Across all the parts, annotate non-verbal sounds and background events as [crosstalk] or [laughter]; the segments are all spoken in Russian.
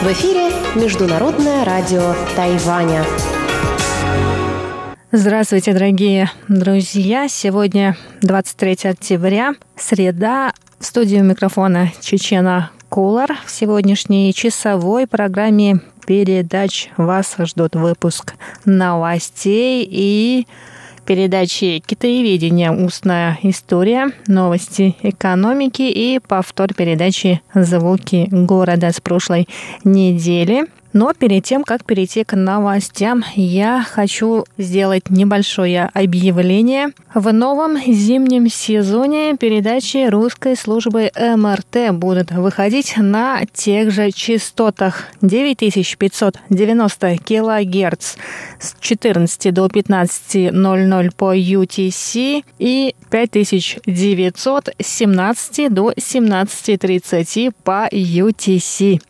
В эфире Международное радио Тайваня. Здравствуйте, дорогие друзья! Сегодня 23 октября, среда. В студию микрофона Чечена Кулар. В сегодняшней часовой программе передач вас ждет выпуск новостей и передачи «Китаеведение. Устная история», новости экономики и повтор передачи «Звуки города» с прошлой недели. Но перед тем, как перейти к новостям, я хочу сделать небольшое объявление. В новом зимнем сезоне передачи русской службы МРТ будут выходить на тех же частотах 9590 килогерц с 14 до 15.00 по UTC и 5917 до 17.30 по UTC.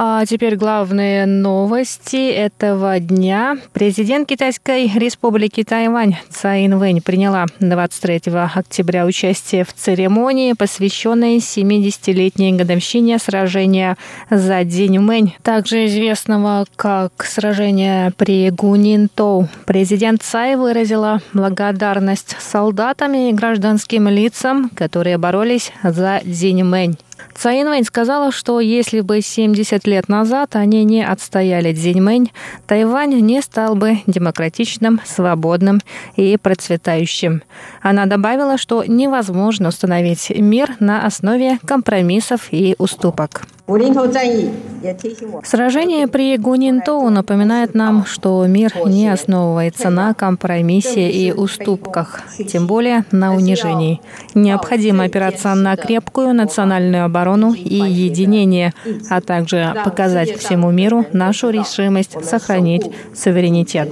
А теперь главные новости этого дня. Президент Китайской республики Тайвань Цаин Вэнь приняла 23 октября участие в церемонии, посвященной 70-летней годовщине сражения за День Мэнь, также известного как сражение при Гунинтоу. Президент Цай выразила благодарность солдатам и гражданским лицам, которые боролись за День Мэнь. Цаин Вэнь сказала, что если бы 70 лет назад они не отстояли Цзиньмэнь, Тайвань не стал бы демократичным, свободным и процветающим. Она добавила, что невозможно установить мир на основе компромиссов и уступок. Сражение при Гунинтоу напоминает нам, что мир не основывается на компромиссе и уступках, тем более на унижении. Необходимо опираться на крепкую национальную оборону и единение, а также показать всему миру нашу решимость сохранить суверенитет.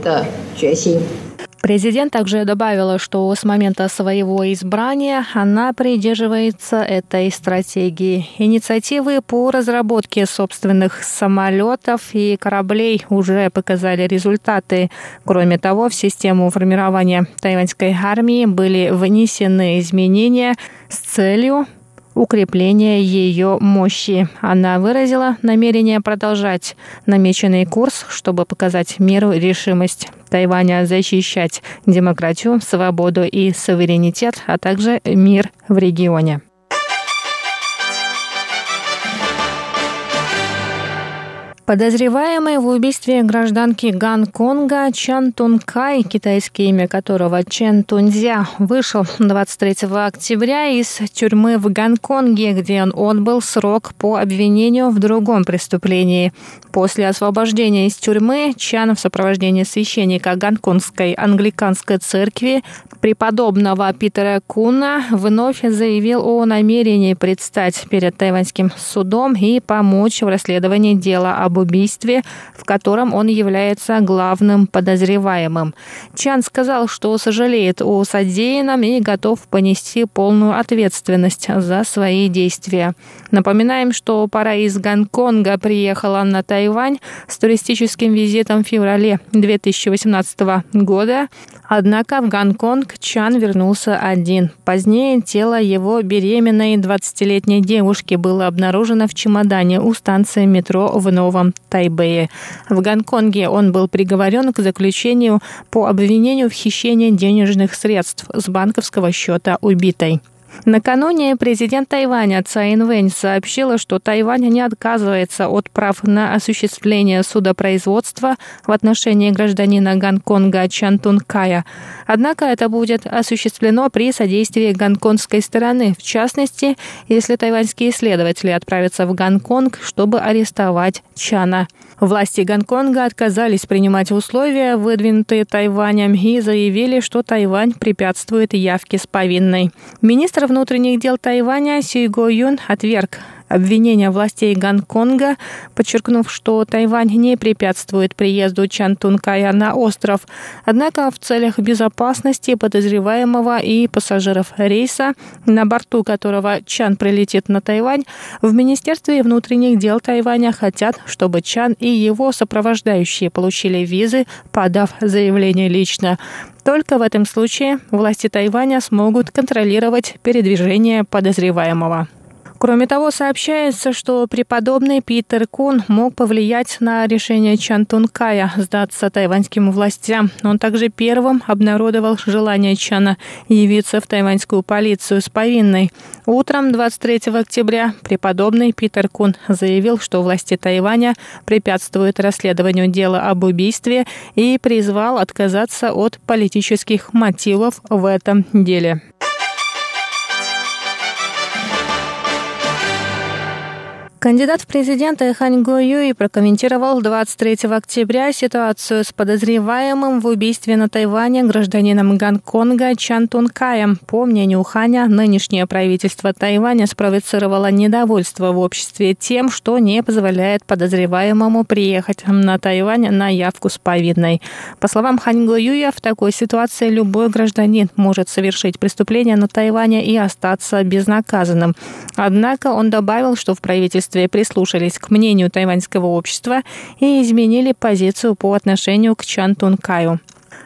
Президент также добавила, что с момента своего избрания она придерживается этой стратегии. Инициативы по разработке собственных самолетов и кораблей уже показали результаты. Кроме того, в систему формирования тайваньской армии были внесены изменения с целью укрепления ее мощи. Она выразила намерение продолжать намеченный курс, чтобы показать миру решимость Тайваня защищать демократию, свободу и суверенитет, а также мир в регионе. Подозреваемый в убийстве гражданки Гонконга Чан Тункай, китайское имя которого Чен Тунзя, вышел 23 октября из тюрьмы в Гонконге, где он отбыл срок по обвинению в другом преступлении. После освобождения из тюрьмы Чан в сопровождении священника Гонконгской англиканской церкви преподобного Питера Куна вновь заявил о намерении предстать перед тайваньским судом и помочь в расследовании дела об убийстве, в котором он является главным подозреваемым. Чан сказал, что сожалеет о содеянном и готов понести полную ответственность за свои действия. Напоминаем, что пара из Гонконга приехала на Тайвань с туристическим визитом в феврале 2018 года, однако в Гонконг Чан вернулся один. Позднее тело его беременной 20-летней девушки было обнаружено в чемодане у станции метро в Новом Тайбэе. В Гонконге он был приговорен к заключению по обвинению в хищении денежных средств с банковского счета убитой. Накануне президент Тайваня Цаин Вэнь сообщила, что Тайвань не отказывается от прав на осуществление судопроизводства в отношении гражданина Гонконга Чан Тункая. Однако это будет осуществлено при содействии гонконгской стороны, в частности, если тайваньские следователи отправятся в Гонконг, чтобы арестовать Чана. Власти Гонконга отказались принимать условия, выдвинутые Тайванем, и заявили, что Тайвань препятствует явке с повинной. Министр внутренних дел Тайваня Сюйго Юн отверг обвинения властей Гонконга, подчеркнув, что Тайвань не препятствует приезду Чан Тункая на остров. Однако в целях безопасности подозреваемого и пассажиров рейса, на борту которого Чан прилетит на Тайвань, в Министерстве внутренних дел Тайваня хотят, чтобы Чан и его сопровождающие получили визы, подав заявление лично. Только в этом случае власти Тайваня смогут контролировать передвижение подозреваемого. Кроме того, сообщается, что преподобный Питер Кун мог повлиять на решение Чан Тункая сдаться тайваньским властям. Он также первым обнародовал желание Чана явиться в тайваньскую полицию с повинной. Утром 23 октября преподобный Питер Кун заявил, что власти Тайваня препятствуют расследованию дела об убийстве и призвал отказаться от политических мотивов в этом деле. Кандидат в президенты Хань Го Юй прокомментировал 23 октября ситуацию с подозреваемым в убийстве на Тайване гражданином Гонконга Чан Тункаем. По мнению Ханя, нынешнее правительство Тайваня спровоцировало недовольство в обществе тем, что не позволяет подозреваемому приехать на Тайвань на явку с повинной. По словам Хань Го Юя, в такой ситуации любой гражданин может совершить преступление на Тайване и остаться безнаказанным. Однако он добавил, что в правительстве следствия прислушались к мнению тайваньского общества и изменили позицию по отношению к Чан Тункаю.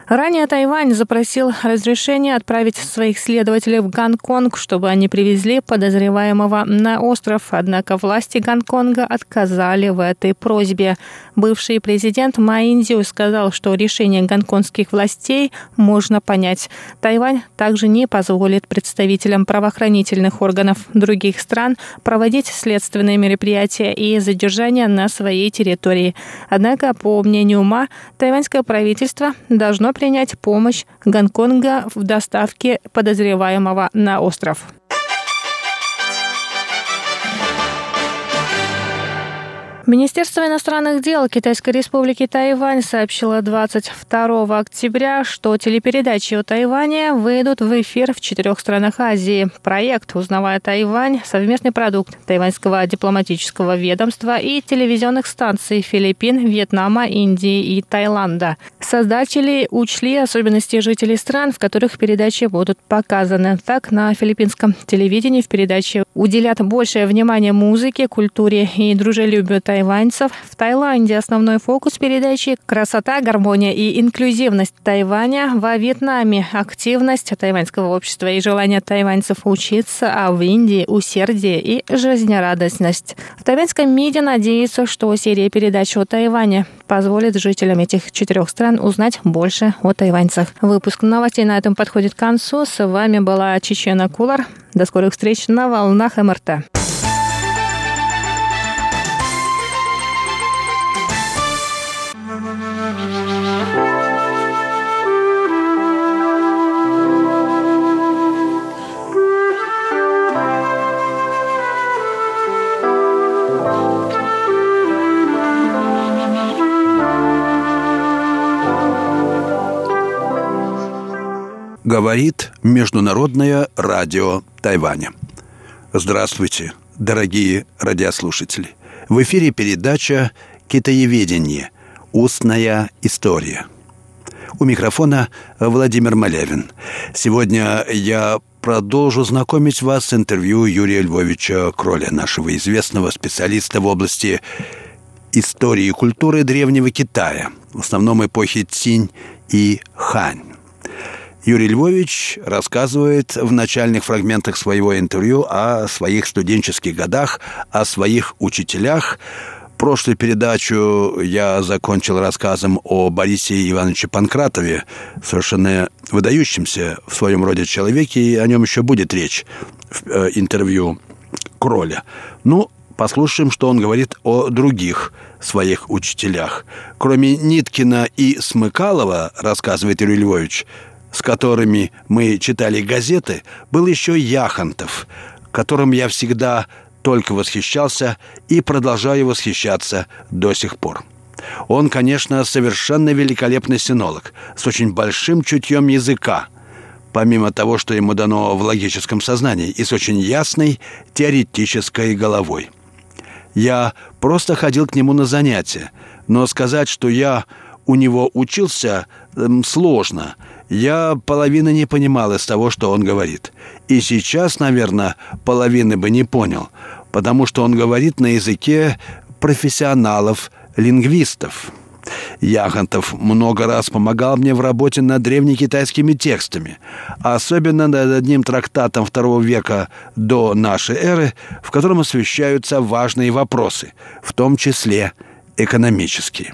Ранее Тайвань запросил разрешение отправить своих следователей в Гонконг, чтобы они привезли подозреваемого на остров, однако власти Гонконга отказали в этой просьбе. Бывший президент Ма Индзю сказал, что решение гонконгских властей можно понять. Тайвань также не позволит представителям правоохранительных органов других стран проводить следственные мероприятия и задержания на своей территории. Однако, по мнению Ма, тайваньское правительство должно принять помощь Гонконга в доставке подозреваемого на остров. Министерство иностранных дел Китайской республики Тайвань сообщило 22 октября, что телепередачи о Тайване выйдут в эфир в четырех странах Азии. Проект «Узнавая Тайвань» – совместный продукт тайваньского дипломатического ведомства и телевизионных станций Филиппин, Вьетнама, Индии и Таиланда. Создатели учли особенности жителей стран, в которых передачи будут показаны. Так, на филиппинском телевидении в передаче уделят большее внимание музыке, культуре и дружелюбию тайваньцев. В Таиланде основной фокус передачи – красота, гармония и инклюзивность Тайваня. Во Вьетнаме – активность тайваньского общества и желание тайваньцев учиться, а в Индии – усердие и жизнерадостность. В тайваньском МИДе надеются, что серия передач о Тайване позволит жителям этих четырех стран узнать больше о тайваньцах. Выпуск новостей на этом подходит к концу. С вами была Чечена Кулар. До скорых встреч на волнах МРТ. Говорит Международное радио Тайваня. Здравствуйте, дорогие радиослушатели. В эфире передача «Китаеведение. Устная история». У микрофона Владимир Малявин. Сегодня я продолжу знакомить вас с интервью Юрия Львовича Кроля, нашего известного специалиста в области истории и культуры Древнего Китая, в основном эпохи Цинь и Хань. Юрий Львович рассказывает в начальных фрагментах своего интервью о своих студенческих годах, о своих учителях. Прошлую передачу я закончил рассказом о Борисе Ивановиче Панкратове, совершенно выдающемся в своем роде человеке, и о нем еще будет речь в э, интервью Кроля. Ну, послушаем, что он говорит о других своих учителях. Кроме Ниткина и Смыкалова, рассказывает Юрий Львович, с которыми мы читали газеты, был еще Яхонтов, которым я всегда только восхищался и продолжаю восхищаться до сих пор. Он, конечно, совершенно великолепный синолог, с очень большим чутьем языка. помимо того, что ему дано в логическом сознании, и с очень ясной теоретической головой. Я просто ходил к нему на занятия, но сказать, что я у него учился, сложно. Я половины не понимал из того, что он говорит. И сейчас, наверное, половины бы не понял, потому что он говорит на языке профессионалов-лингвистов. Яхонтов много раз помогал мне в работе над древнекитайскими текстами, особенно над одним трактатом второго века до нашей эры, в котором освещаются важные вопросы, в том числе экономические.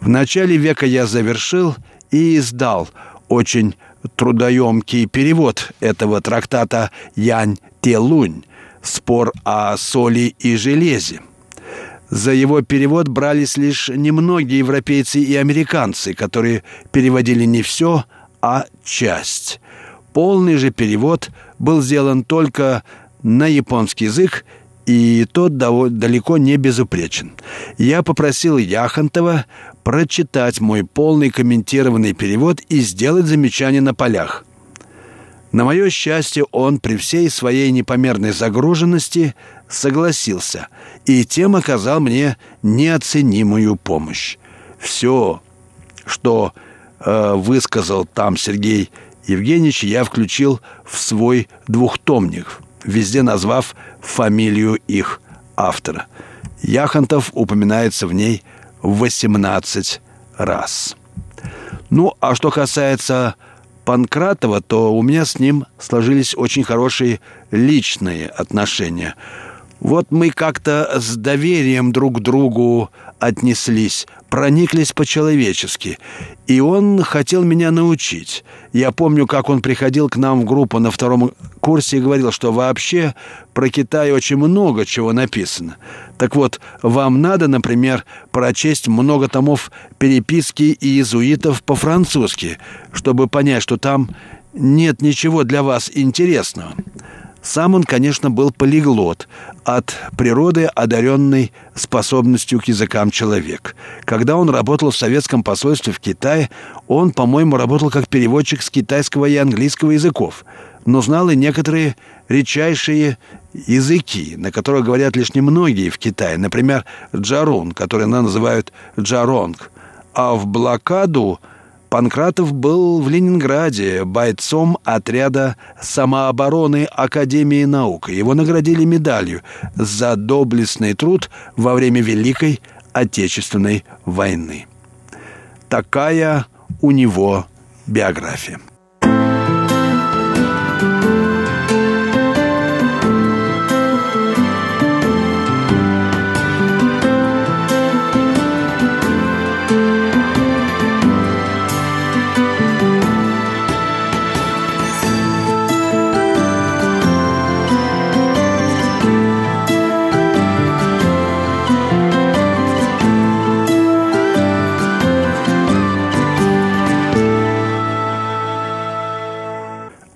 В начале века я завершил и издал очень трудоемкий перевод этого трактата «Янь Телунь» «Спор о соли и железе». За его перевод брались лишь немногие европейцы и американцы, которые переводили не все, а часть. Полный же перевод был сделан только на японский язык, и тот далеко не безупречен. Я попросил Яхонтова прочитать мой полный комментированный перевод и сделать замечания на полях. На мое счастье, он при всей своей непомерной загруженности согласился и тем оказал мне неоценимую помощь. Все, что э, высказал там Сергей Евгеньевич, я включил в свой двухтомник, везде назвав фамилию их автора. Яхонтов упоминается в ней 18 раз. Ну, а что касается Панкратова, то у меня с ним сложились очень хорошие личные отношения. Вот мы как-то с доверием друг к другу отнеслись, прониклись по-человечески. И он хотел меня научить. Я помню, как он приходил к нам в группу на втором курсе и говорил, что вообще про Китай очень много чего написано. Так вот, вам надо, например, прочесть много томов переписки иезуитов по-французски, чтобы понять, что там нет ничего для вас интересного. Сам он, конечно, был полиглот, от природы одаренный способностью к языкам человек. Когда он работал в советском посольстве в Китае, он, по-моему, работал как переводчик с китайского и английского языков, но знал и некоторые редчайшие языки, на которых говорят лишь немногие в Китае. Например, джарун, который называют джаронг. А в блокаду Панкратов был в Ленинграде бойцом отряда самообороны Академии наук. Его наградили медалью за доблестный труд во время Великой Отечественной войны. Такая у него биография.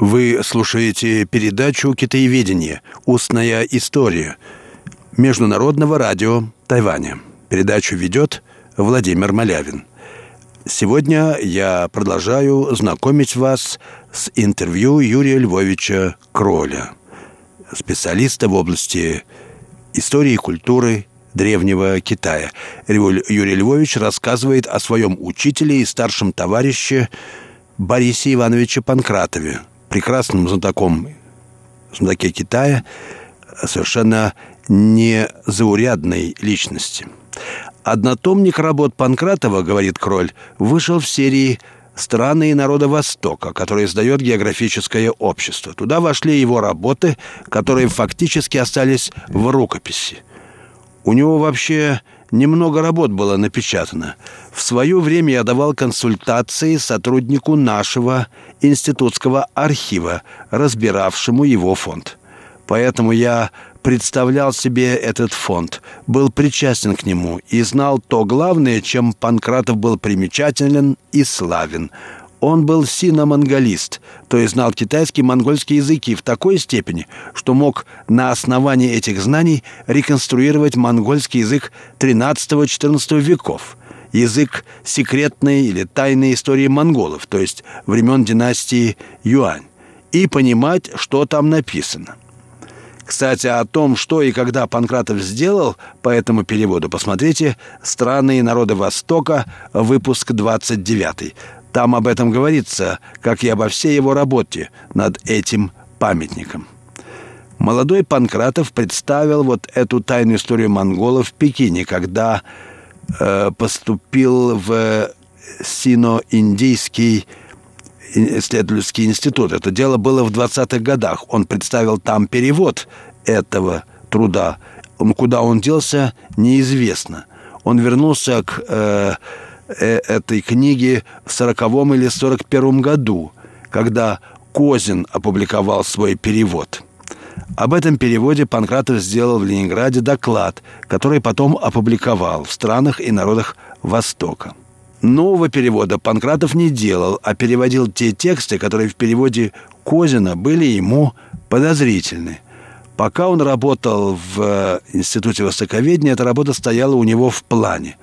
Вы слушаете передачу «Китаеведение. Устная история» Международного радио Тайваня. Передачу ведет Владимир Малявин. Сегодня я продолжаю знакомить вас с интервью Юрия Львовича Кроля, специалиста в области истории и культуры древнего Китая. Юрий Львович рассказывает о своем учителе и старшем товарище Борисе Ивановиче Панкратове, прекрасным знатоком знатоке Китая, совершенно незаурядной личности. Однотомник работ Панкратова, говорит Кроль, вышел в серии «Страны и народы Востока», который издает географическое общество. Туда вошли его работы, которые фактически остались в рукописи. У него вообще немного работ было напечатано. В свое время я давал консультации сотруднику нашего институтского архива, разбиравшему его фонд. Поэтому я представлял себе этот фонд, был причастен к нему и знал то главное, чем Панкратов был примечателен и славен – он был сино-монголист, то есть знал китайский и монгольский языки в такой степени, что мог на основании этих знаний реконструировать монгольский язык XIII-XIV веков. язык секретной или тайной истории монголов, то есть времен династии Юань, и понимать, что там написано. Кстати, о том, что и когда Панкратов сделал по этому переводу, посмотрите «Страны и народы Востока», выпуск 29. Там об этом говорится, как и обо всей его работе над этим памятником. Молодой Панкратов представил вот эту тайную историю монголов в Пекине, когда э, поступил в Сино-Индийский исследовательский институт. Это дело было в 20-х годах. Он представил там перевод этого труда. Куда он делся, неизвестно. Он вернулся к э, этой книге в 40-м или 41-м году, когда Козин опубликовал свой перевод. Об этом переводе Панкратов сделал в Ленинграде доклад, который потом опубликовал в странах и народах Востока. Нового перевода Панкратов не делал, а переводил те тексты, которые в переводе Козина были ему подозрительны. Пока он работал в э, Институте Востоковедения, эта работа стояла у него в плане.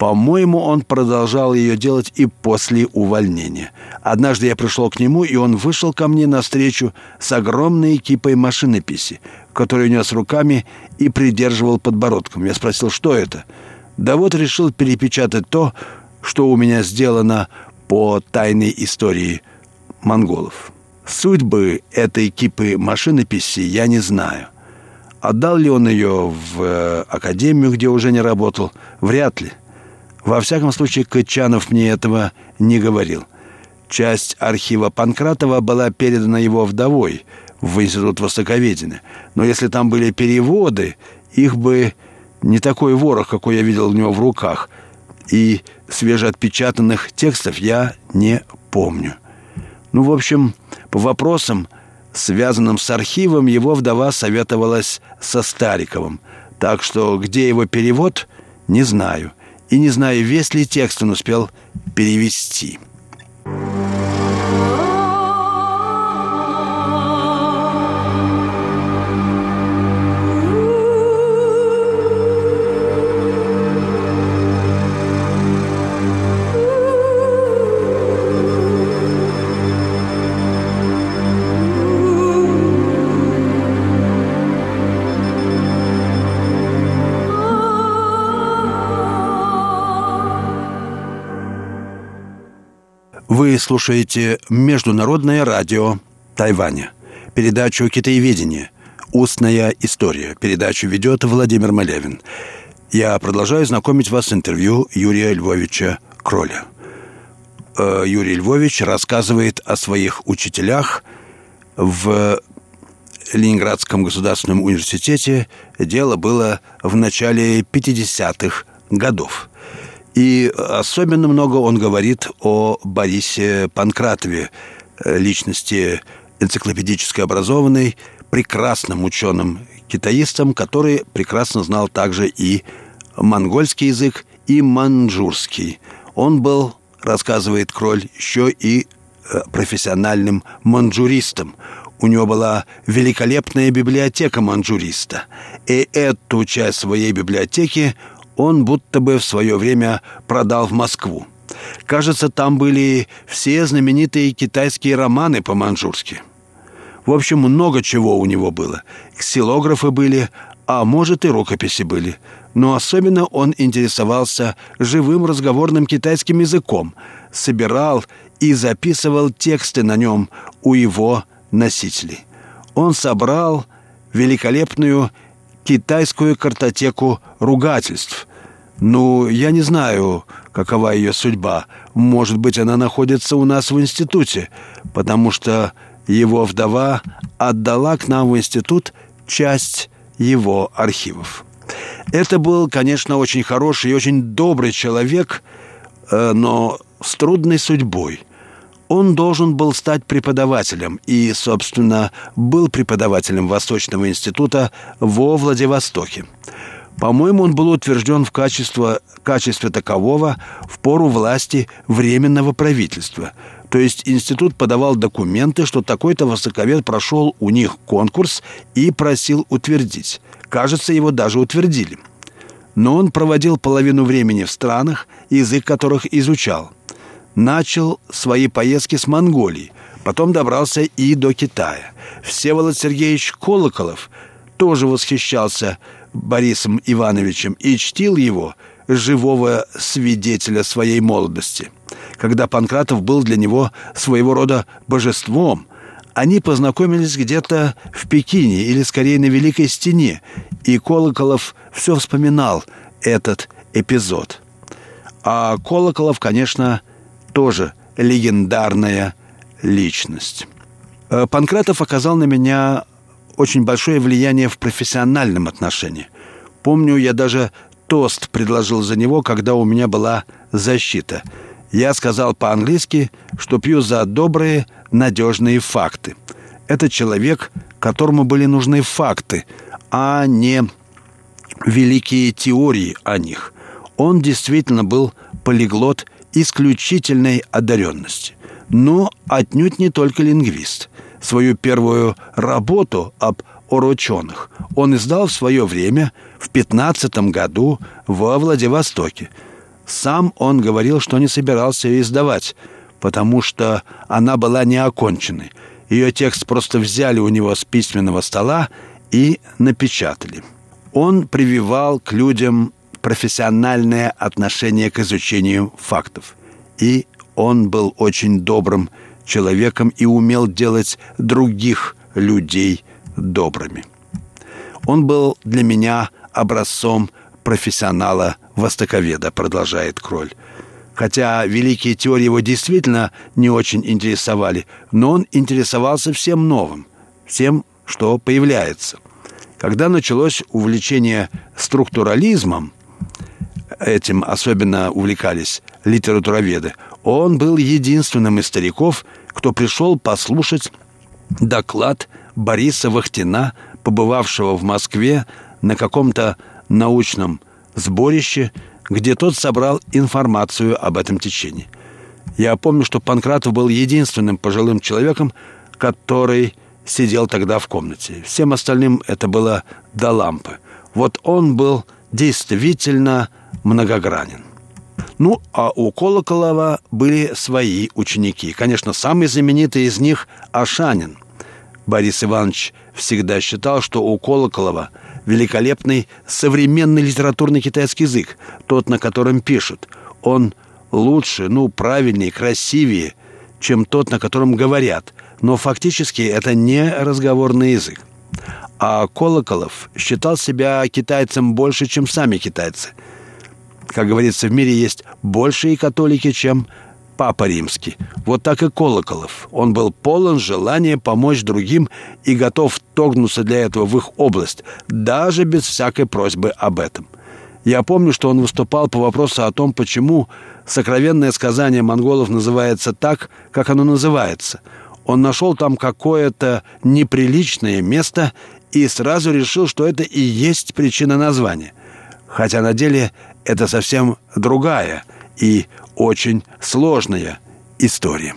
По-моему, он продолжал ее делать и после увольнения. Однажды я пришел к нему, и он вышел ко мне навстречу с огромной кипой машинописи, которую нес руками и придерживал подбородком. Я спросил, что это? Да вот решил перепечатать то, что у меня сделано по тайной истории монголов. Судьбы этой кипы машинописи я не знаю. Отдал ли он ее в э, академию, где уже не работал? Вряд ли. Во всяком случае, Кычанов мне этого не говорил. Часть архива Панкратова была передана его вдовой в Институт Востоковедения. Но если там были переводы, их бы не такой ворох, какой я видел у него в руках – и свежеотпечатанных текстов я не помню. Ну, в общем, по вопросам, связанным с архивом, его вдова советовалась со Стариковым. Так что где его перевод, не знаю. И не знаю, весь ли текст он успел перевести. Слушаете Международное радио Тайваня, передачу «Китаеведение. Устная история». Передачу ведет Владимир Малявин. Я продолжаю знакомить вас с интервью Юрия Львовича Кроля. Э, Юрий Львович рассказывает о своих учителях в Ленинградском государственном университете. Дело было в начале 50-х годов. И особенно много он говорит о Борисе Панкратове, э, личности энциклопедически образованной, прекрасным ученым китаистом, который прекрасно знал также и монгольский язык, и манжурский. Он был, рассказывает Кроль, еще и э, профессиональным манжуристом. У него была великолепная библиотека манжуриста. И эту часть своей библиотеки он будто бы в свое время продал в Москву. Кажется, там были все знаменитые китайские романы по-манжурски. В общем, много чего у него было. Ксилографы были, а может и рукописи были. Но особенно он интересовался живым разговорным китайским языком, собирал и записывал тексты на нем у его носителей. Он собрал великолепную китайскую картотеку ругательств, ну, я не знаю, какова ее судьба. Может быть, она находится у нас в институте, потому что его вдова отдала к нам в институт часть его архивов. Это был, конечно, очень хороший и очень добрый человек, э, но с трудной судьбой. Он должен был стать преподавателем и, собственно, был преподавателем Восточного института во Владивостоке. По-моему, он был утвержден в качестве, качестве такового в пору власти Временного правительства. То есть институт подавал документы, что такой-то высоковед прошел у них конкурс и просил утвердить. Кажется, его даже утвердили. но он проводил половину времени в странах, язык которых изучал. Начал свои поездки с Монголии, потом добрался и до Китая. Всеволод Сергеевич Колоколов тоже восхищался Борисом Ивановичем и чтил его, живого свидетеля своей молодости. Когда Панкратов был для него своего рода божеством, они познакомились где-то в Пекине или скорее на Великой Стене, и Колоколов все вспоминал этот эпизод. А Колоколов, конечно, тоже легендарная личность. Э, Панкратов оказал на меня очень большое влияние в профессиональном отношении. Помню, я даже тост предложил за него, когда у меня была защита. Я сказал по-английски, что пью за добрые, надежные факты. Это человек, которому были нужны факты, а не великие теории о них. Он действительно был полиглот исключительной одаренности. Но отнюдь не только лингвист. Свою первую работу об орученых он издал в свое время, в 15 году, во Владивостоке. Сам он говорил, что не собирался ее издавать, потому что она была неоконченной. Ее текст просто взяли у него с письменного стола и напечатали. Он прививал к людям профессиональное отношение к изучению фактов. И он был очень добрым человеком и умел делать других людей добрыми. Он был для меня образцом профессионала-востоковеда, продолжает Кроль. Хотя великие теории его действительно не очень интересовали, но он интересовался всем новым, всем, что появляется. Когда началось увлечение структурализмом, этим особенно увлекались литературоведы, он был единственным из стариков, кто пришел послушать доклад Бориса Вахтина, побывавшего в Москве на каком-то научном сборище, где тот собрал информацию об этом течении. Я помню, что Панкратов был единственным пожилым человеком, который сидел тогда в комнате. Всем остальным это было до лампы. Вот он был действительно многогранен. Ну, а у Колоколова были свои ученики. Конечно, самый знаменитый из них – Ашанин. Борис Иванович всегда считал, что у Колоколова великолепный современный литературный китайский язык, тот, на котором пишут. Он лучше, ну, правильнее, красивее, чем тот, на котором говорят. Но фактически это не разговорный язык. А Колоколов считал себя китайцем больше, чем сами китайцы. Как говорится, в мире есть большие католики, чем Папа Римский. Вот так и Колоколов. Он был полон желания помочь другим и готов торгнуться для этого в их область, даже без всякой просьбы об этом. Я помню, что он выступал по вопросу о том, почему сокровенное сказание монголов называется так, как оно называется. Он нашел там какое-то неприличное место и сразу решил, что это и есть причина названия. Хотя на деле это совсем другая и очень сложная история.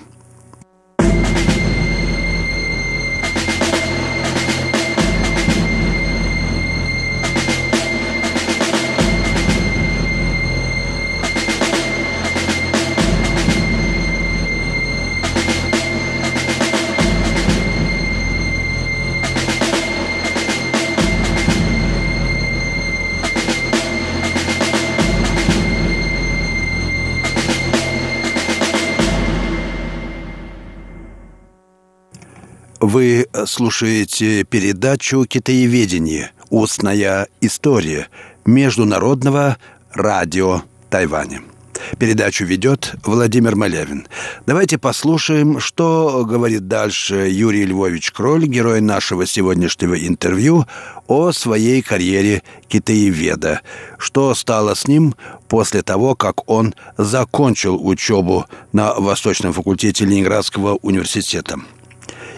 Вы слушаете передачу «Китаеведение. Устная история» Международного радио Тайваня. Передачу ведет Владимир Малявин. Давайте послушаем, что говорит дальше Юрий Львович Кроль, герой нашего сегодняшнего интервью, о своей карьере китаеведа. Что стало с ним после того, как он закончил учебу на Восточном факультете Ленинградского университета.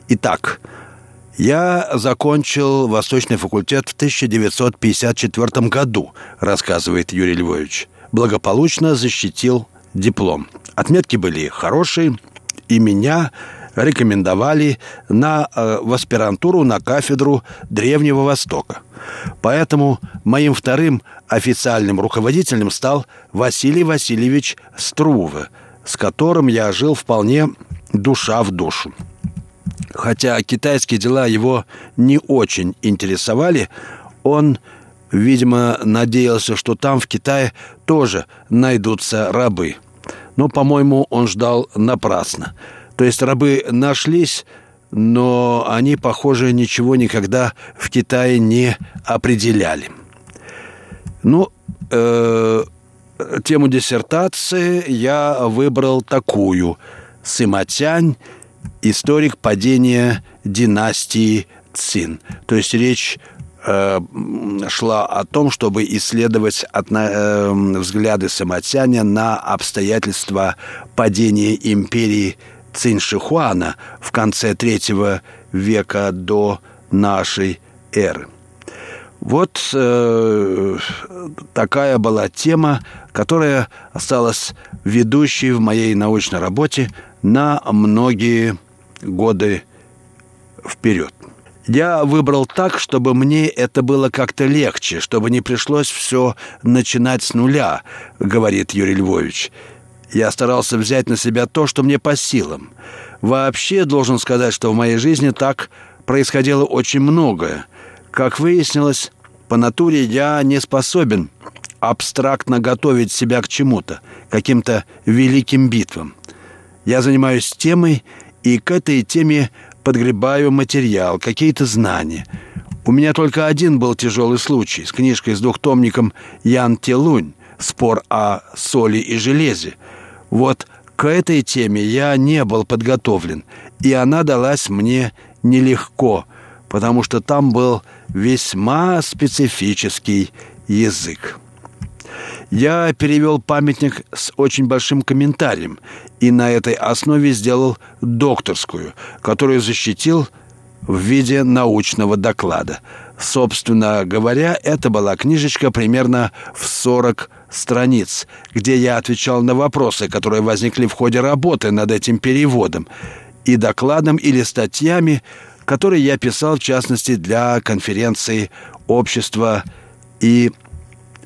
Итак, я закончил Восточный факультет в 1954 году, рассказывает Юрий Львович. Благополучно защитил диплом. Отметки были хорошие, и меня рекомендовали на э, в аспирантуру на кафедру Древнего Востока. Поэтому моим вторым официальным руководителем стал Василий Васильевич Струве, с которым я жил вполне душа в душу. Хотя китайские дела его не очень интересовали, он, видимо, надеялся, что там, в Китае, тоже найдутся рабы. Но, по-моему, он ждал напрасно. То есть рабы нашлись, но они, похоже, ничего никогда в Китае не определяли. Ну, э, тему диссертации я выбрал такую. Сыматянь историк падения династии Цин. То есть речь э, шла о том, чтобы исследовать отно, э, взгляды Самотяня на обстоятельства падения империи Цин Шихуана в конце третьего века до нашей эры. Вот э, такая была тема, которая осталась ведущей в моей научной работе на многие годы вперед. Я выбрал так, чтобы мне это было как-то легче, чтобы не пришлось все начинать с нуля, говорит Юрий Львович. Я старался взять на себя то, что мне по силам. Вообще, должен сказать, что в моей жизни так происходило очень многое. Как выяснилось, по натуре я не способен абстрактно готовить себя к чему-то, каким-то великим битвам. Я занимаюсь темой, и к этой теме подгребаю материал, какие-то знания. У меня только один был тяжелый случай с книжкой с двухтомником Ян Телунь «Спор о соли и железе». Вот к этой теме я не был подготовлен, и она далась мне нелегко, потому что там был весьма специфический язык. Я перевел памятник с очень большим комментарием и на этой основе сделал докторскую, которую защитил в виде научного доклада. Собственно говоря, это была книжечка примерно в 40 страниц, где я отвечал на вопросы, которые возникли в ходе работы над этим переводом, и докладом или статьями, которые я писал, в частности, для конференции общества и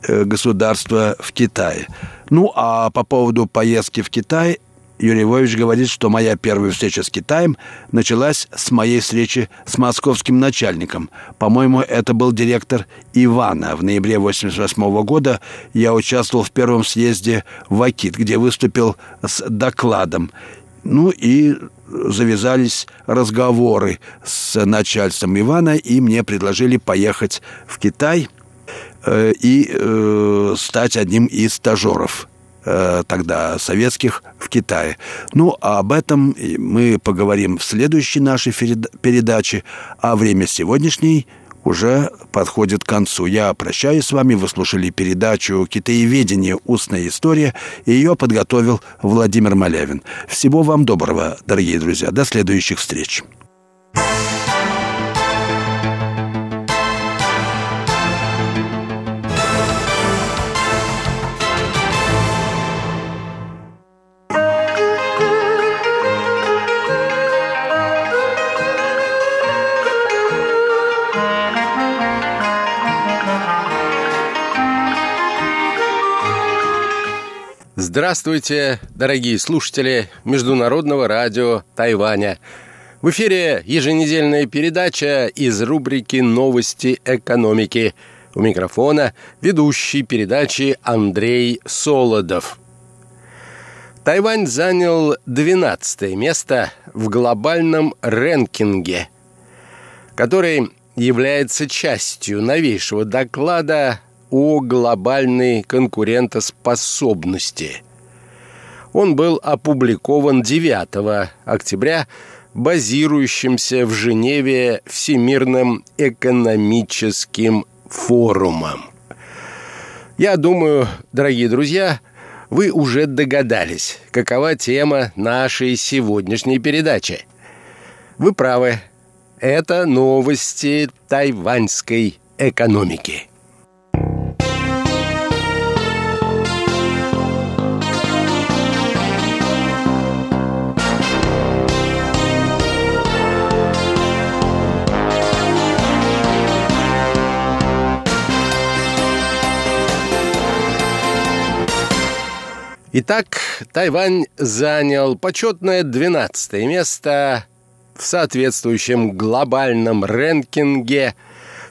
государства в Китае. Ну, а по поводу поездки в Китай Юрий Львович говорит, что моя первая встреча с Китаем началась с моей встречи с московским начальником. По-моему, это был директор Ивана. В ноябре 1988 года я участвовал в первом съезде в Акит, где выступил с докладом. Ну и завязались разговоры с начальством Ивана, и мне предложили поехать в Китай – Э, и э, стать одним из стажеров э, тогда советских в Китае. Ну, а об этом мы поговорим в следующей нашей передаче, а время сегодняшней уже подходит к концу. Я прощаюсь с вами. Вы слушали передачу «Китаеведение. Устная история». И ее подготовил Владимир Малявин. Всего вам доброго, дорогие друзья. До следующих встреч. Здравствуйте, дорогие слушатели Международного радио Тайваня. В эфире еженедельная передача из рубрики «Новости экономики». У микрофона ведущий передачи Андрей Солодов. Тайвань занял 12 место в глобальном рэнкинге, который является частью новейшего доклада о глобальной конкурентоспособности. Он был опубликован 9 октября базирующимся в Женеве Всемирным экономическим форумом. Я думаю, дорогие друзья, вы уже догадались, какова тема нашей сегодняшней передачи. Вы правы, это новости тайваньской экономики. Итак, Тайвань занял почетное 12 место в соответствующем глобальном рэнкинге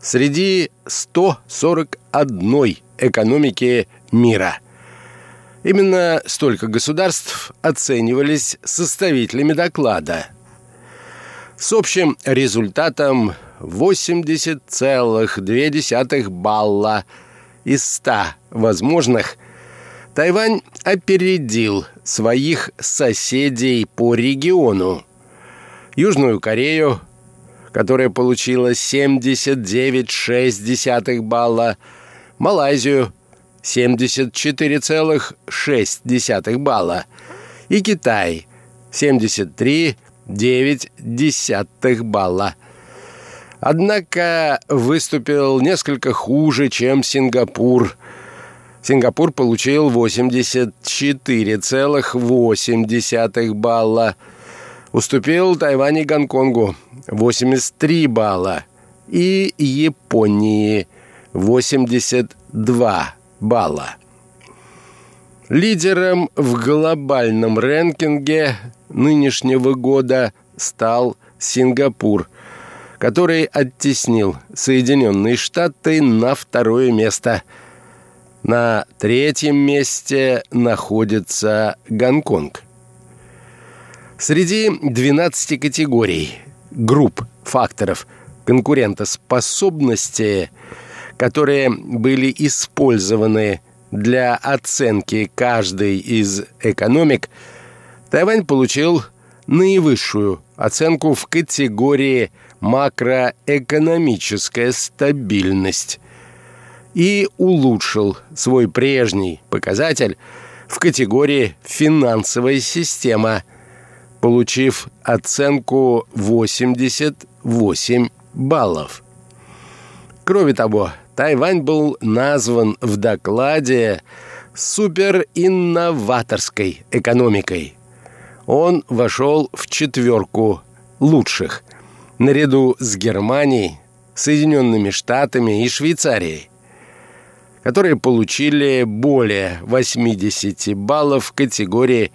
среди 141 экономики мира. Именно столько государств оценивались составителями доклада. С общим результатом 80,2 балла из 100 возможных – Тайвань опередил своих соседей по региону. Южную Корею, которая получила 79,6 балла, Малайзию 74,6 балла и Китай 73,9 балла. Однако выступил несколько хуже, чем Сингапур – Сингапур получил 84,8 балла. Уступил Тайвань и Гонконгу 83 балла. И Японии 82 балла. Лидером в глобальном рэнкинге нынешнего года стал Сингапур, который оттеснил Соединенные Штаты на второе место – на третьем месте находится Гонконг. Среди 12 категорий, групп факторов конкурентоспособности, которые были использованы для оценки каждой из экономик, Тайвань получил наивысшую оценку в категории макроэкономическая стабильность и улучшил свой прежний показатель в категории «финансовая система», получив оценку 88 баллов. Кроме того, Тайвань был назван в докладе суперинноваторской экономикой. Он вошел в четверку лучших, наряду с Германией, Соединенными Штатами и Швейцарией которые получили более 80 баллов в категории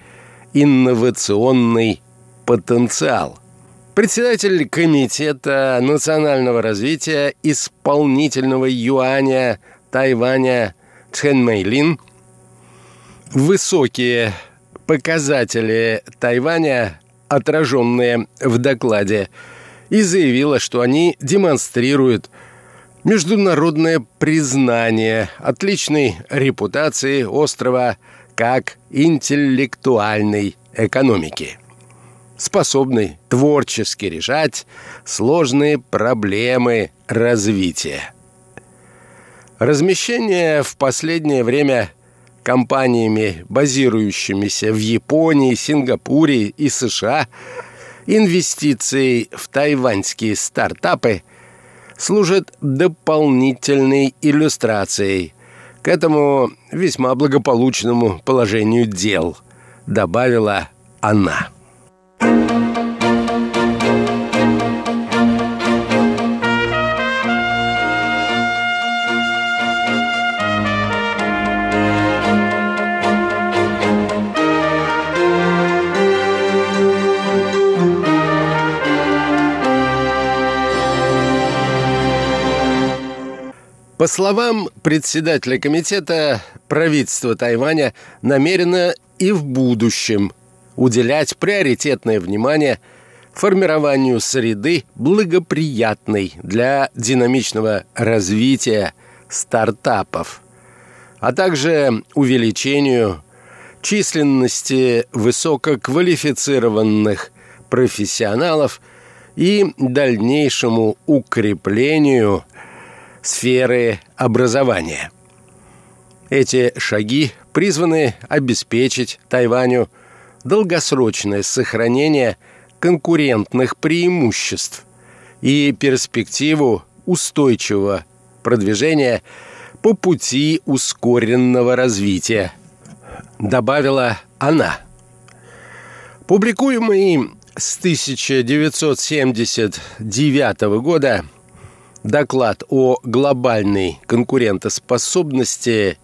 «Инновационный потенциал». Председатель Комитета национального развития исполнительного юаня Тайваня Чхэн Мэйлин высокие показатели Тайваня, отраженные в докладе, и заявила, что они демонстрируют – международное признание отличной репутации острова как интеллектуальной экономики, способной творчески решать сложные проблемы развития. Размещение в последнее время компаниями, базирующимися в Японии, Сингапуре и США, инвестиций в тайваньские стартапы – служит дополнительной иллюстрацией к этому весьма благополучному положению дел, добавила она. По словам председателя комитета, правительство Тайваня намерено и в будущем уделять приоритетное внимание формированию среды, благоприятной для динамичного развития стартапов, а также увеличению численности высококвалифицированных профессионалов и дальнейшему укреплению сферы образования. Эти шаги призваны обеспечить Тайваню долгосрочное сохранение конкурентных преимуществ и перспективу устойчивого продвижения по пути ускоренного развития, добавила она. Публикуемый с 1979 года Доклад о глобальной конкурентоспособности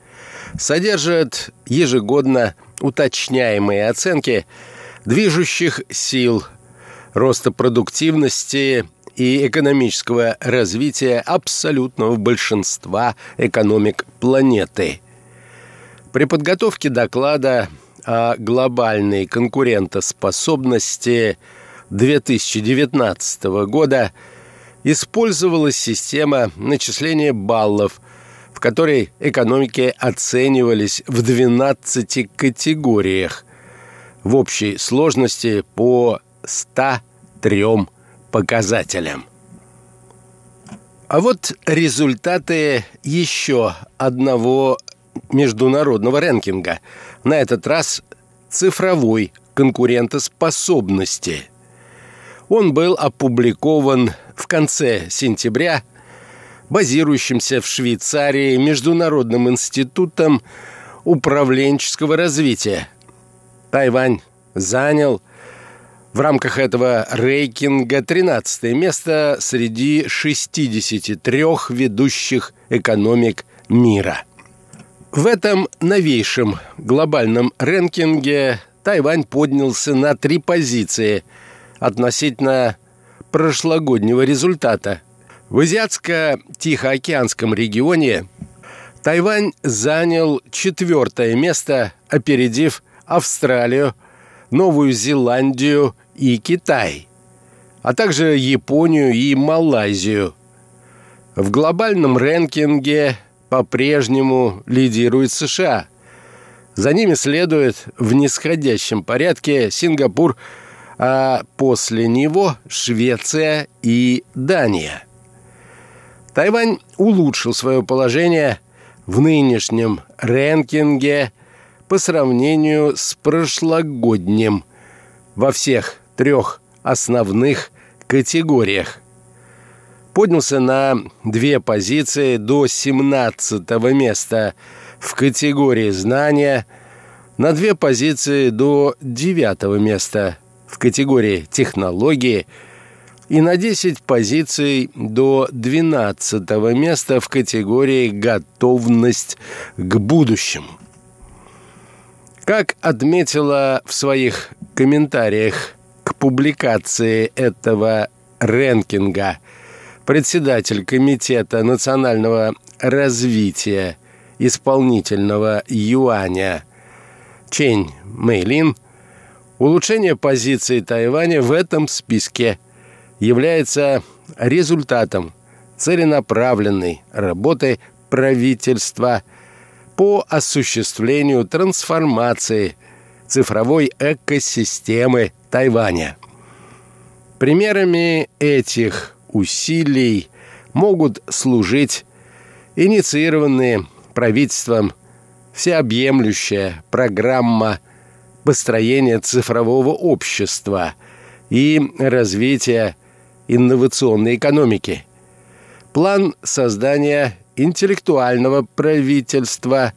содержит ежегодно уточняемые оценки движущих сил роста продуктивности и экономического развития абсолютного большинства экономик планеты. При подготовке доклада о глобальной конкурентоспособности 2019 года использовалась система начисления баллов, в которой экономики оценивались в 12 категориях в общей сложности по 103 показателям. А вот результаты еще одного международного рэнкинга. На этот раз цифровой конкурентоспособности. Он был опубликован в конце сентября базирующимся в Швейцарии Международным институтом управленческого развития. Тайвань занял в рамках этого рейтинга 13 место среди 63 ведущих экономик мира. В этом новейшем глобальном рэнкинге Тайвань поднялся на три позиции относительно прошлогоднего результата. В Азиатско-Тихоокеанском регионе Тайвань занял четвертое место, опередив Австралию, Новую Зеландию и Китай, а также Японию и Малайзию. В глобальном рэнкинге по-прежнему лидирует США. За ними следует в нисходящем порядке Сингапур, а после него Швеция и Дания. Тайвань улучшил свое положение в нынешнем рэнкинге по сравнению с прошлогодним во всех трех основных категориях. Поднялся на две позиции до 17 места в категории знания, на две позиции до 9 места в категории технологии и на 10 позиций до 12 места в категории готовность к будущему. Как отметила в своих комментариях к публикации этого рэнкинга председатель Комитета национального развития исполнительного юаня Чень Мэйлин, улучшение позиции Тайваня в этом списке является результатом целенаправленной работы правительства – по осуществлению трансформации цифровой экосистемы Тайваня. Примерами этих усилий могут служить инициированные правительством всеобъемлющая программа построения цифрового общества и развития инновационной экономики, план создания интеллектуального правительства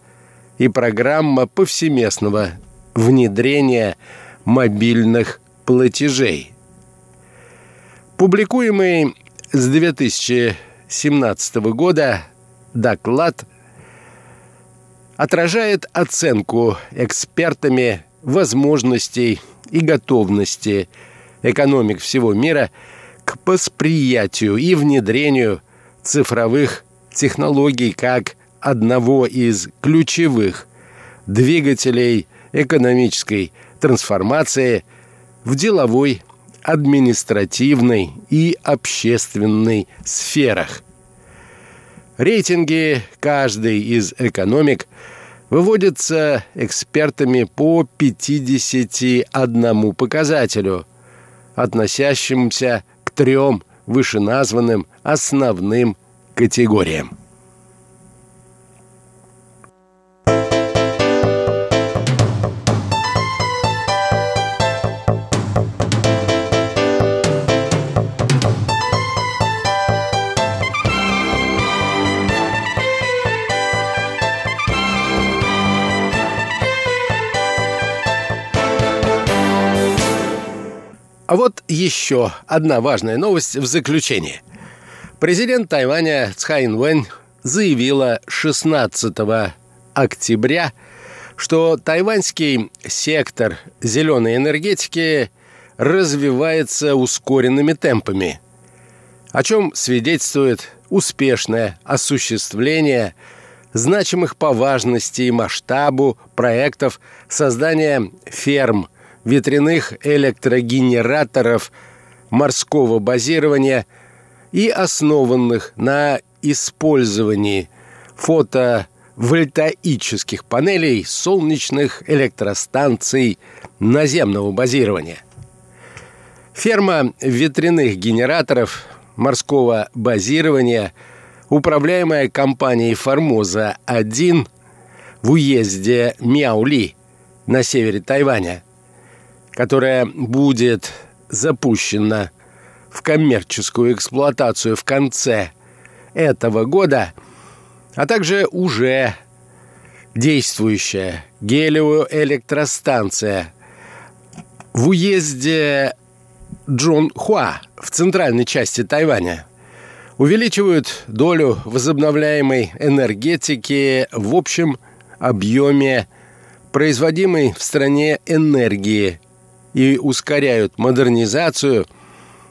и программа повсеместного внедрения мобильных платежей. Публикуемый с 2017 года доклад отражает оценку экспертами возможностей и готовности экономик всего мира к восприятию и внедрению цифровых технологий как одного из ключевых двигателей экономической трансформации в деловой, административной и общественной сферах. Рейтинги каждой из экономик выводятся экспертами по 51 показателю, относящимся к трем вышеназванным основным категориям. Вот еще одна важная новость в заключение – Президент Тайваня Цхай Инвэнь заявила 16 октября что тайваньский сектор зеленой энергетики развивается ускоренными темпами, о чем свидетельствует успешное осуществление значимых по важности и масштабу проектов создания ферм, ветряных электрогенераторов морского базирования и основанных на использовании фотовольтаических панелей солнечных электростанций наземного базирования. Ферма ветряных генераторов морского базирования, управляемая компанией «Формоза-1» в уезде Мяули на севере Тайваня, которая будет запущена в коммерческую эксплуатацию в конце этого года, а также уже действующая гелиоэлектростанция в уезде Джон Хуа в центральной части Тайваня увеличивают долю возобновляемой энергетики в общем объеме производимой в стране энергии и ускоряют модернизацию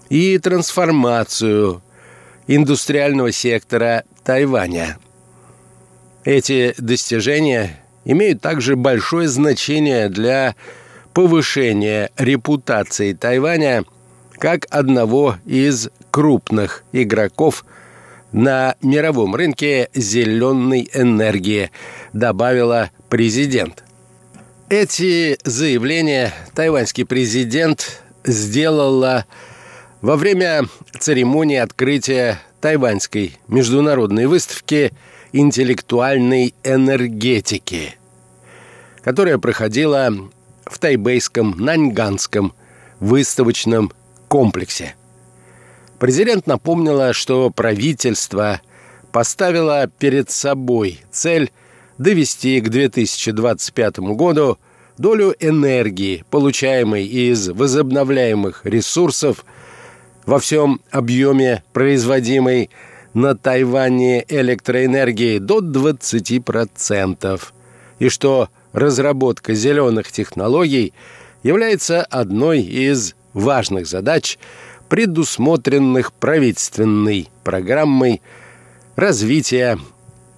и трансформацию индустриального сектора Тайваня. Эти достижения имеют также большое значение для повышения репутации Тайваня – как одного из крупных игроков на мировом рынке зеленой энергии, добавила президент. Эти заявления тайваньский президент сделала во время церемонии открытия тайваньской международной выставки интеллектуальной энергетики, которая проходила в тайбейском Наньганском выставочном комплексе. Президент напомнила, что правительство поставило перед собой цель довести к 2025 году долю энергии, получаемой из возобновляемых ресурсов, во всем объеме производимой на Тайване электроэнергии до 20%, и что разработка зеленых технологий является одной из важных задач, предусмотренных правительственной программой развития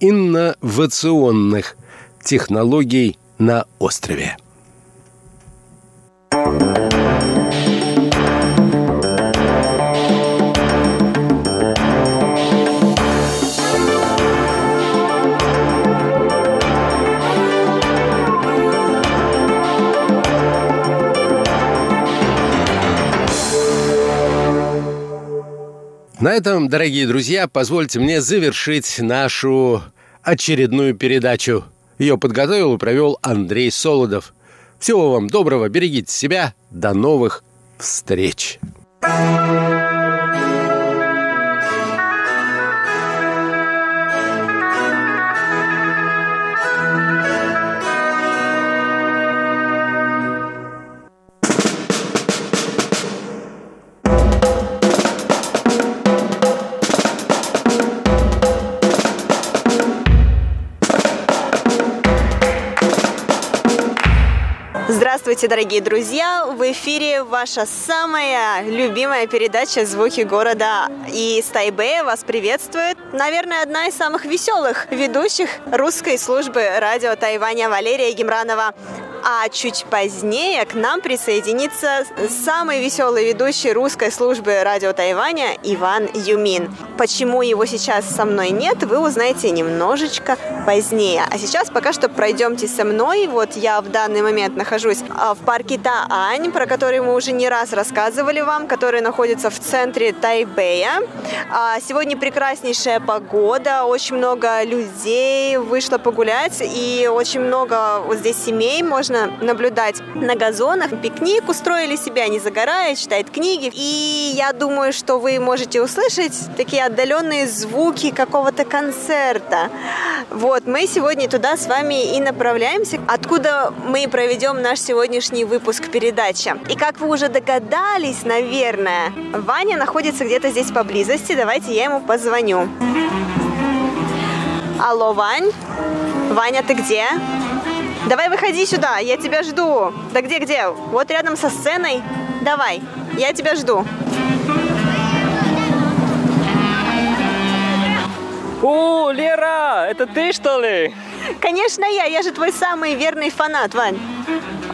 инновационных технологий на острове. На этом, дорогие друзья, позвольте мне завершить нашу очередную передачу. Ее подготовил и провел Андрей Солодов. Всего вам доброго, берегите себя, до новых встреч. Здравствуйте, дорогие друзья! В эфире ваша самая любимая передача «Звуки города». И из Тайбэя вас приветствует, наверное, одна из самых веселых ведущих русской службы радио Тайваня Валерия Гемранова. А чуть позднее к нам присоединится самый веселый ведущий русской службы радио Тайваня Иван Юмин. Почему его сейчас со мной нет, вы узнаете немножечко позднее. А сейчас пока что пройдемте со мной. Вот я в данный момент нахожусь а, в парке Таань, про который мы уже не раз рассказывали вам, который находится в центре Тайбэя. А, сегодня прекраснейшая погода, очень много людей вышло погулять и очень много вот здесь семей можно можно наблюдать на газонах. Пикник устроили себе, они загорают, читают книги. И я думаю, что вы можете услышать такие отдаленные звуки какого-то концерта. Вот, мы сегодня туда с вами и направляемся, откуда мы проведем наш сегодняшний выпуск передачи. И как вы уже догадались, наверное, Ваня находится где-то здесь поблизости. Давайте я ему позвоню. Алло, Вань? Ваня, ты где? Давай выходи сюда, я тебя жду. Да где-где? Вот рядом со сценой. Давай, я тебя жду. О, Лера, это ты что ли? Конечно я, я же твой самый верный фанат, Вань.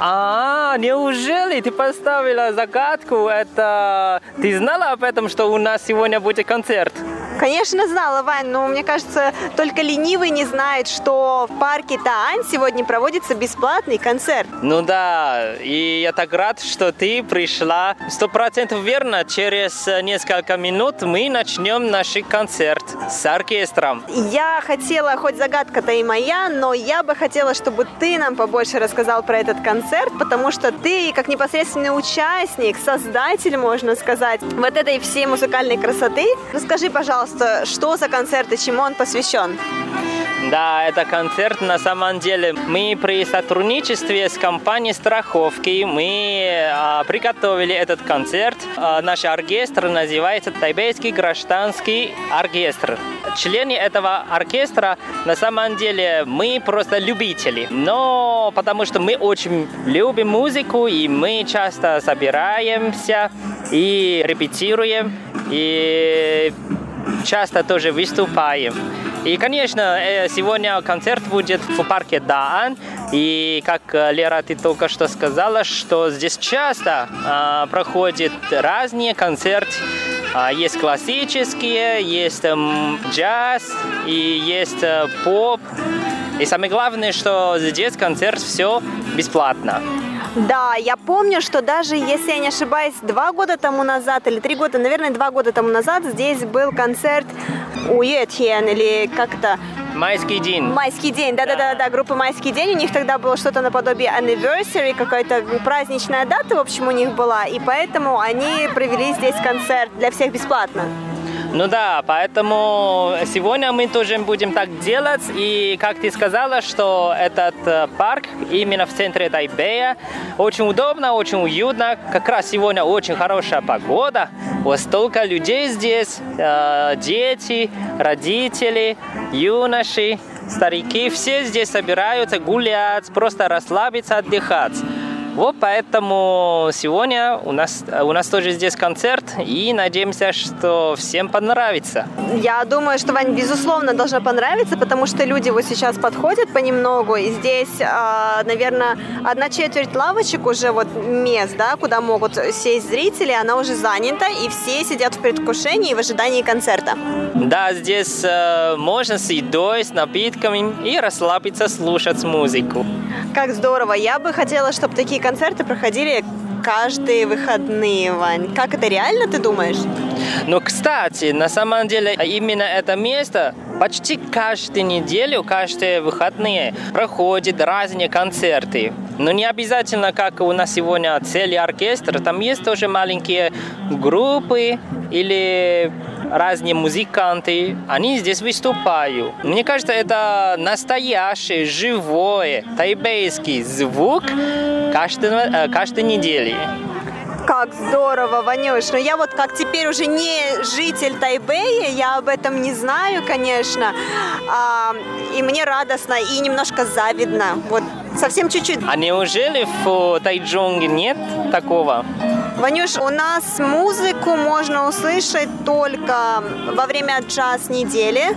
А, неужели ты поставила загадку? Это ты знала об этом, что у нас сегодня будет концерт? Конечно, знала, Вань, но мне кажется, только ленивый не знает, что в парке Таань сегодня проводится бесплатный концерт. Ну да, и я так рад, что ты пришла. Сто процентов верно, через несколько минут мы начнем наш концерт с оркестром. Я хотела, хоть загадка-то и моя, но я бы хотела, чтобы ты нам побольше рассказал про этот концерт, потому что ты, как непосредственный участник, создатель, можно сказать, вот этой всей музыкальной красоты. Расскажи, пожалуйста, пожалуйста, что за концерт и чему он посвящен? Да, это концерт на самом деле. Мы при сотрудничестве с компанией страховки мы а, приготовили этот концерт. А, наш оркестр называется Тайбейский гражданский оркестр. Члены этого оркестра на самом деле мы просто любители. Но потому что мы очень любим музыку и мы часто собираемся и репетируем и часто тоже выступаем. И, конечно, э, сегодня концерт будет в парке Даан. И, как э, Лера, ты только что сказала, что здесь часто э, проходят разные концерты. А, есть классические, есть э, джаз и есть э, поп. И самое главное, что здесь концерт все бесплатно. Да, я помню, что даже, если я не ошибаюсь, два года тому назад или три года, наверное, два года тому назад здесь был концерт у Юэтьен или как-то Майский день. Майский день, да-да-да, да, группа Майский день. У них тогда было что-то наподобие anniversary, какая-то праздничная дата, в общем, у них была. И поэтому они провели здесь концерт для всех бесплатно. Ну да, поэтому сегодня мы тоже будем так делать. И как ты сказала, что этот э, парк именно в центре Тайбэя очень удобно, очень уютно. Как раз сегодня очень хорошая погода. Вот столько людей здесь, э, дети, родители, юноши, старики. Все здесь собираются гулять, просто расслабиться, отдыхать. Вот поэтому сегодня у нас, у нас тоже здесь концерт, и надеемся, что всем понравится. Я думаю, что, Вань, безусловно, должно понравиться, потому что люди вот сейчас подходят понемногу, и здесь, а, наверное, одна четверть лавочек уже вот мест, да, куда могут сесть зрители, она уже занята, и все сидят в предвкушении и в ожидании концерта. Да, здесь э, можно с едой, с напитками и расслабиться, слушать музыку. Как здорово! Я бы хотела, чтобы такие концерты проходили каждые выходные, Вань. Как это реально, ты думаешь? Ну, кстати, на самом деле именно это место почти каждую неделю, каждые выходные проходят разные концерты. Но не обязательно, как у нас сегодня целый оркестр, там есть тоже маленькие группы или разные музыканты, они здесь выступают. Мне кажется, это настоящий, живой, тайбейский звук каждой, э, каждой недели. Как здорово, Ванюш. Но я вот как теперь уже не житель Тайбэя, я об этом не знаю, конечно. А, и мне радостно и немножко завидно. Вот совсем чуть-чуть. А неужели в Тайджонге нет такого? Ванюш, у нас музыку можно услышать только во время джаз-недели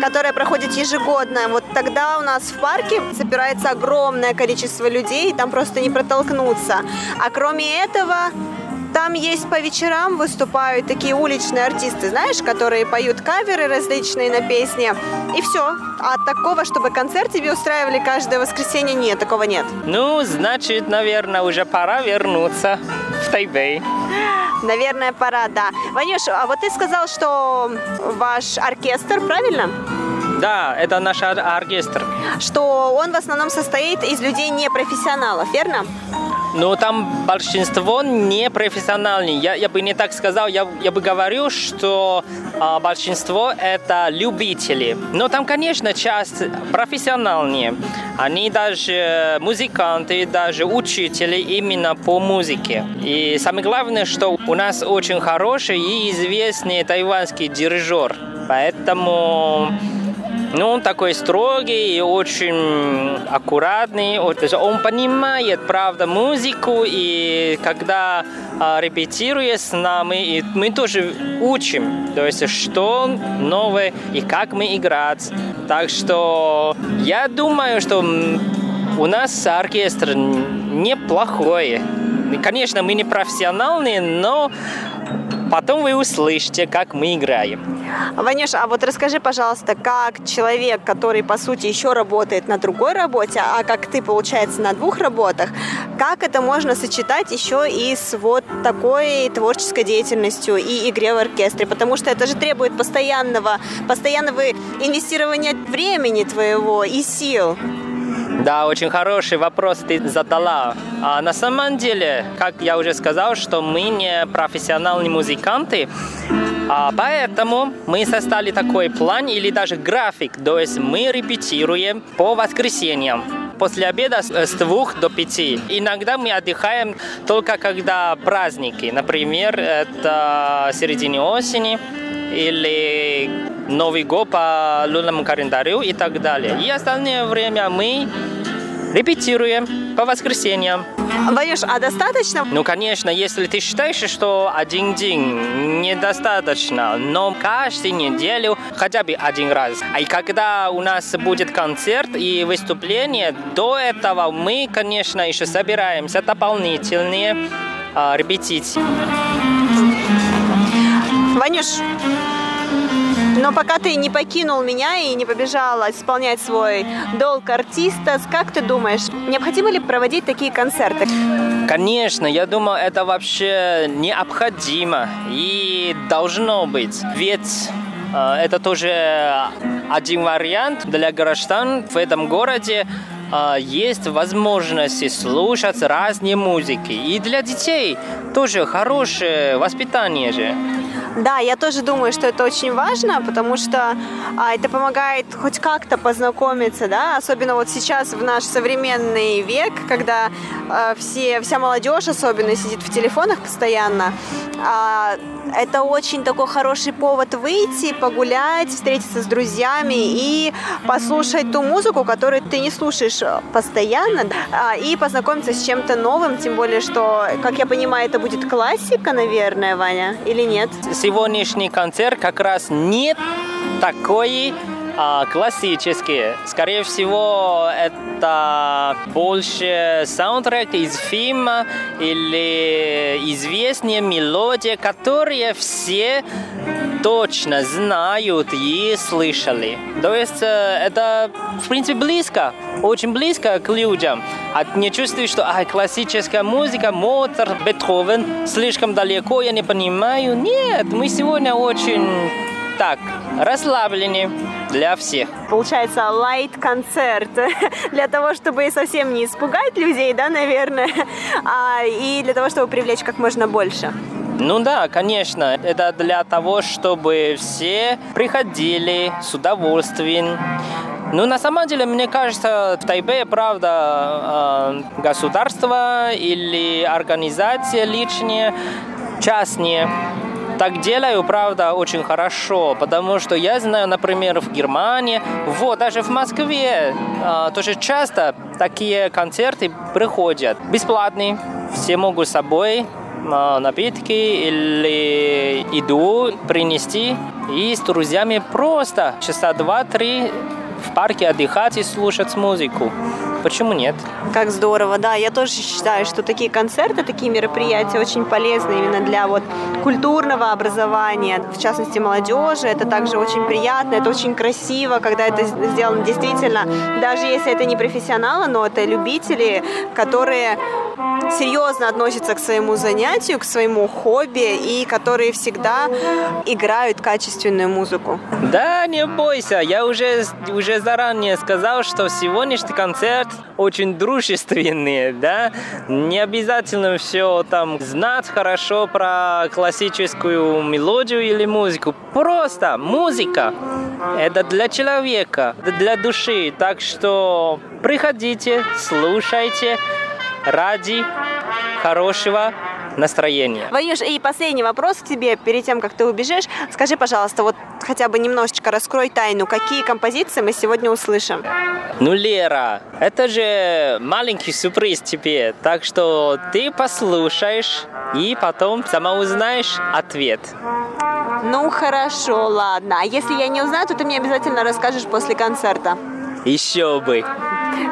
которая проходит ежегодно. Вот тогда у нас в парке собирается огромное количество людей, там просто не протолкнуться. А кроме этого, там есть по вечерам выступают такие уличные артисты, знаешь, которые поют каверы различные на песни. И все. А такого, чтобы концерт тебе устраивали каждое воскресенье, нет, такого нет. Ну, значит, наверное, уже пора вернуться Тайбэй. Наверное, пора, да. Ванюш, а вот ты сказал, что ваш оркестр, правильно? Да, это наш оркестр. Что он в основном состоит из людей непрофессионалов, верно? Ну, там большинство не профессиональные. Я, я бы не так сказал, я, я бы говорил, что а, большинство это любители. Но там, конечно, часть профессиональные. Они даже музыканты, даже учители именно по музыке. И самое главное, что у нас очень хороший и известный тайванский дирижер. Поэтому Ну, он такой строгий и очень аккуратный. Он понимает, правда, музыку, и когда а, репетирует с нами, и мы тоже учим, то есть что новое и как мы играть. Так что я думаю, что у нас оркестр неплохой. Конечно, мы не профессиональные, но Потом вы услышите, как мы играем. Ванюш, а вот расскажи, пожалуйста, как человек, который, по сути, еще работает на другой работе, а как ты, получается, на двух работах, как это можно сочетать еще и с вот такой творческой деятельностью и игре в оркестре? Потому что это же требует постоянного, постоянного инвестирования времени твоего и сил. Да, очень хороший вопрос ты задала. А на самом деле, как я уже сказал, что мы не профессиональные музыканты, а поэтому мы составили такой план или даже график, то есть мы репетируем по воскресеньям после обеда с двух до пяти. Иногда мы отдыхаем только когда праздники. Например, это середине осени или Новый год по лунному календарю и так далее. И остальное время мы репетируем по воскресеньям. Ванюш, а достаточно? Ну, конечно, если ты считаешь, что один день недостаточно, но каждую неделю хотя бы один раз. А и когда у нас будет концерт и выступление, до этого мы, конечно, еще собираемся дополнительные а, репетиции. Ванюш, но пока ты не покинул меня и не побежала исполнять свой долг артиста, как ты думаешь, необходимо ли проводить такие концерты? Конечно, я думаю, это вообще необходимо и должно быть. Ведь э, это тоже один вариант для граждан в этом городе э, есть возможность слушать разные музыки. И для детей тоже хорошее воспитание же. Да, я тоже думаю, что это очень важно, потому что а, это помогает хоть как-то познакомиться, да, особенно вот сейчас в наш современный век, когда а, все, вся молодежь особенно сидит в телефонах постоянно. А, это очень такой хороший повод выйти, погулять, встретиться с друзьями и послушать ту музыку, которую ты не слушаешь постоянно, а, и познакомиться с чем-то новым, тем более, что, как я понимаю, это будет классика, наверное, Ваня, или нет? Сегодняшний концерт как раз не такой а, классические. Скорее всего, это больше саундтрек из фильма или известные мелодии, которые все точно знают и слышали. То есть э, это, в принципе, близко, очень близко к людям. А не чувствую, что а, классическая музыка, Моцарт, Бетховен, слишком далеко, я не понимаю. Нет, мы сегодня очень так, расслаблены для всех. Получается, лайт-концерт [laughs] для того, чтобы совсем не испугать людей, да, наверное, [laughs] а, и для того, чтобы привлечь как можно больше. Ну да, конечно, это для того, чтобы все приходили с удовольствием. Ну, на самом деле, мне кажется, в Тайбе, правда, а, государство или организация личные, частные, так делаю, правда, очень хорошо, потому что я знаю, например, в Германии, вот, даже в Москве э, тоже часто такие концерты приходят. Бесплатные, все могут с собой э, напитки или еду принести и с друзьями просто часа два-три в парке отдыхать и слушать музыку. Почему нет? Как здорово, да. Я тоже считаю, что такие концерты, такие мероприятия очень полезны именно для вот культурного образования, в частности молодежи. Это также очень приятно, это очень красиво, когда это сделано действительно, даже если это не профессионалы, но это любители, которые серьезно относятся к своему занятию, к своему хобби и которые всегда играют качественную музыку. Да, не бойся, я уже, уже заранее сказал, что сегодняшний концерт очень дружественный, да, не обязательно все там знать хорошо про классическую мелодию или музыку, просто музыка, это для человека, для души, так что приходите, слушайте, ради хорошего настроение. Ванюш, и последний вопрос к тебе перед тем, как ты убежишь. Скажи, пожалуйста, вот хотя бы немножечко раскрой тайну, какие композиции мы сегодня услышим? Ну, Лера, это же маленький сюрприз тебе, так что ты послушаешь и потом сама узнаешь ответ. Ну, хорошо, ладно. А если я не узнаю, то ты мне обязательно расскажешь после концерта. Еще бы.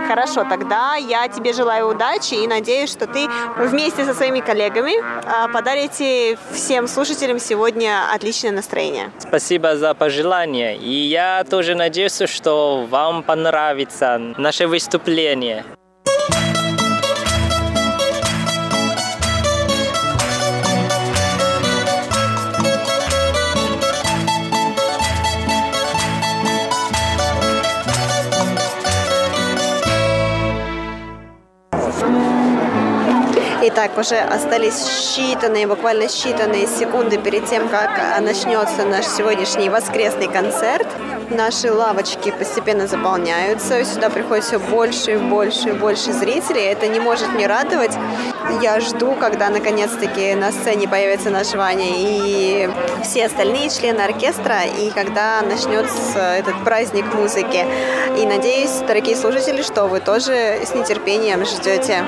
Хорошо, тогда я тебе желаю удачи и надеюсь, что ты вместе со своими коллегами а, подарите всем слушателям сегодня отличное настроение. Спасибо за пожелание. И я тоже надеюсь, что вам понравится наше выступление. Итак, уже остались считанные, буквально считанные секунды перед тем, как начнется наш сегодняшний воскресный концерт. Наши лавочки постепенно заполняются, сюда приходит все больше и больше и больше зрителей. Это не может не радовать. Я жду, когда наконец-таки на сцене появится наш Ваня и все остальные члены оркестра, и когда начнется этот праздник музыки. И надеюсь, дорогие слушатели, что вы тоже с нетерпением ждете.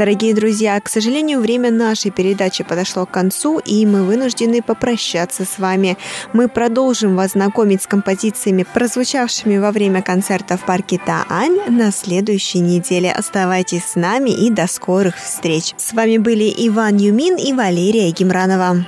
Дорогие друзья, к сожалению, время нашей передачи подошло к концу, и мы вынуждены попрощаться с вами. Мы продолжим вас знакомить с композициями, прозвучавшими во время концерта в парке Таань на следующей неделе. Оставайтесь с нами и до скорых встреч. С вами были Иван Юмин и Валерия Гимранова.